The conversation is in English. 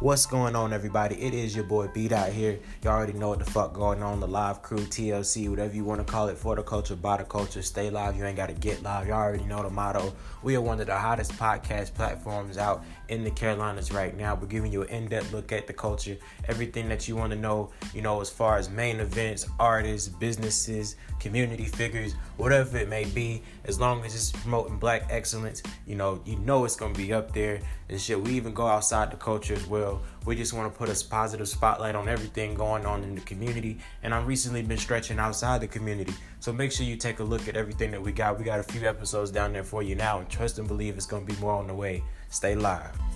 What's going on, everybody? It is your boy Beat Out here. Y'all already know what the fuck going on. The live crew, TLC, whatever you want to call it, for the culture, by the culture, stay live. You ain't got to get live. Y'all already know the motto. We are one of the hottest podcast platforms out in the Carolinas right now. We're giving you an in depth look at the culture, everything that you want to know, you know, as far as main events, artists, businesses, community figures, whatever it may be. As long as it's promoting black excellence, you know, you know it's going to be up there and shit. We even go outside the culture as well we just want to put a positive spotlight on everything going on in the community. And I've recently been stretching outside the community. So make sure you take a look at everything that we got. We got a few episodes down there for you now. And trust and believe it's going to be more on the way. Stay live.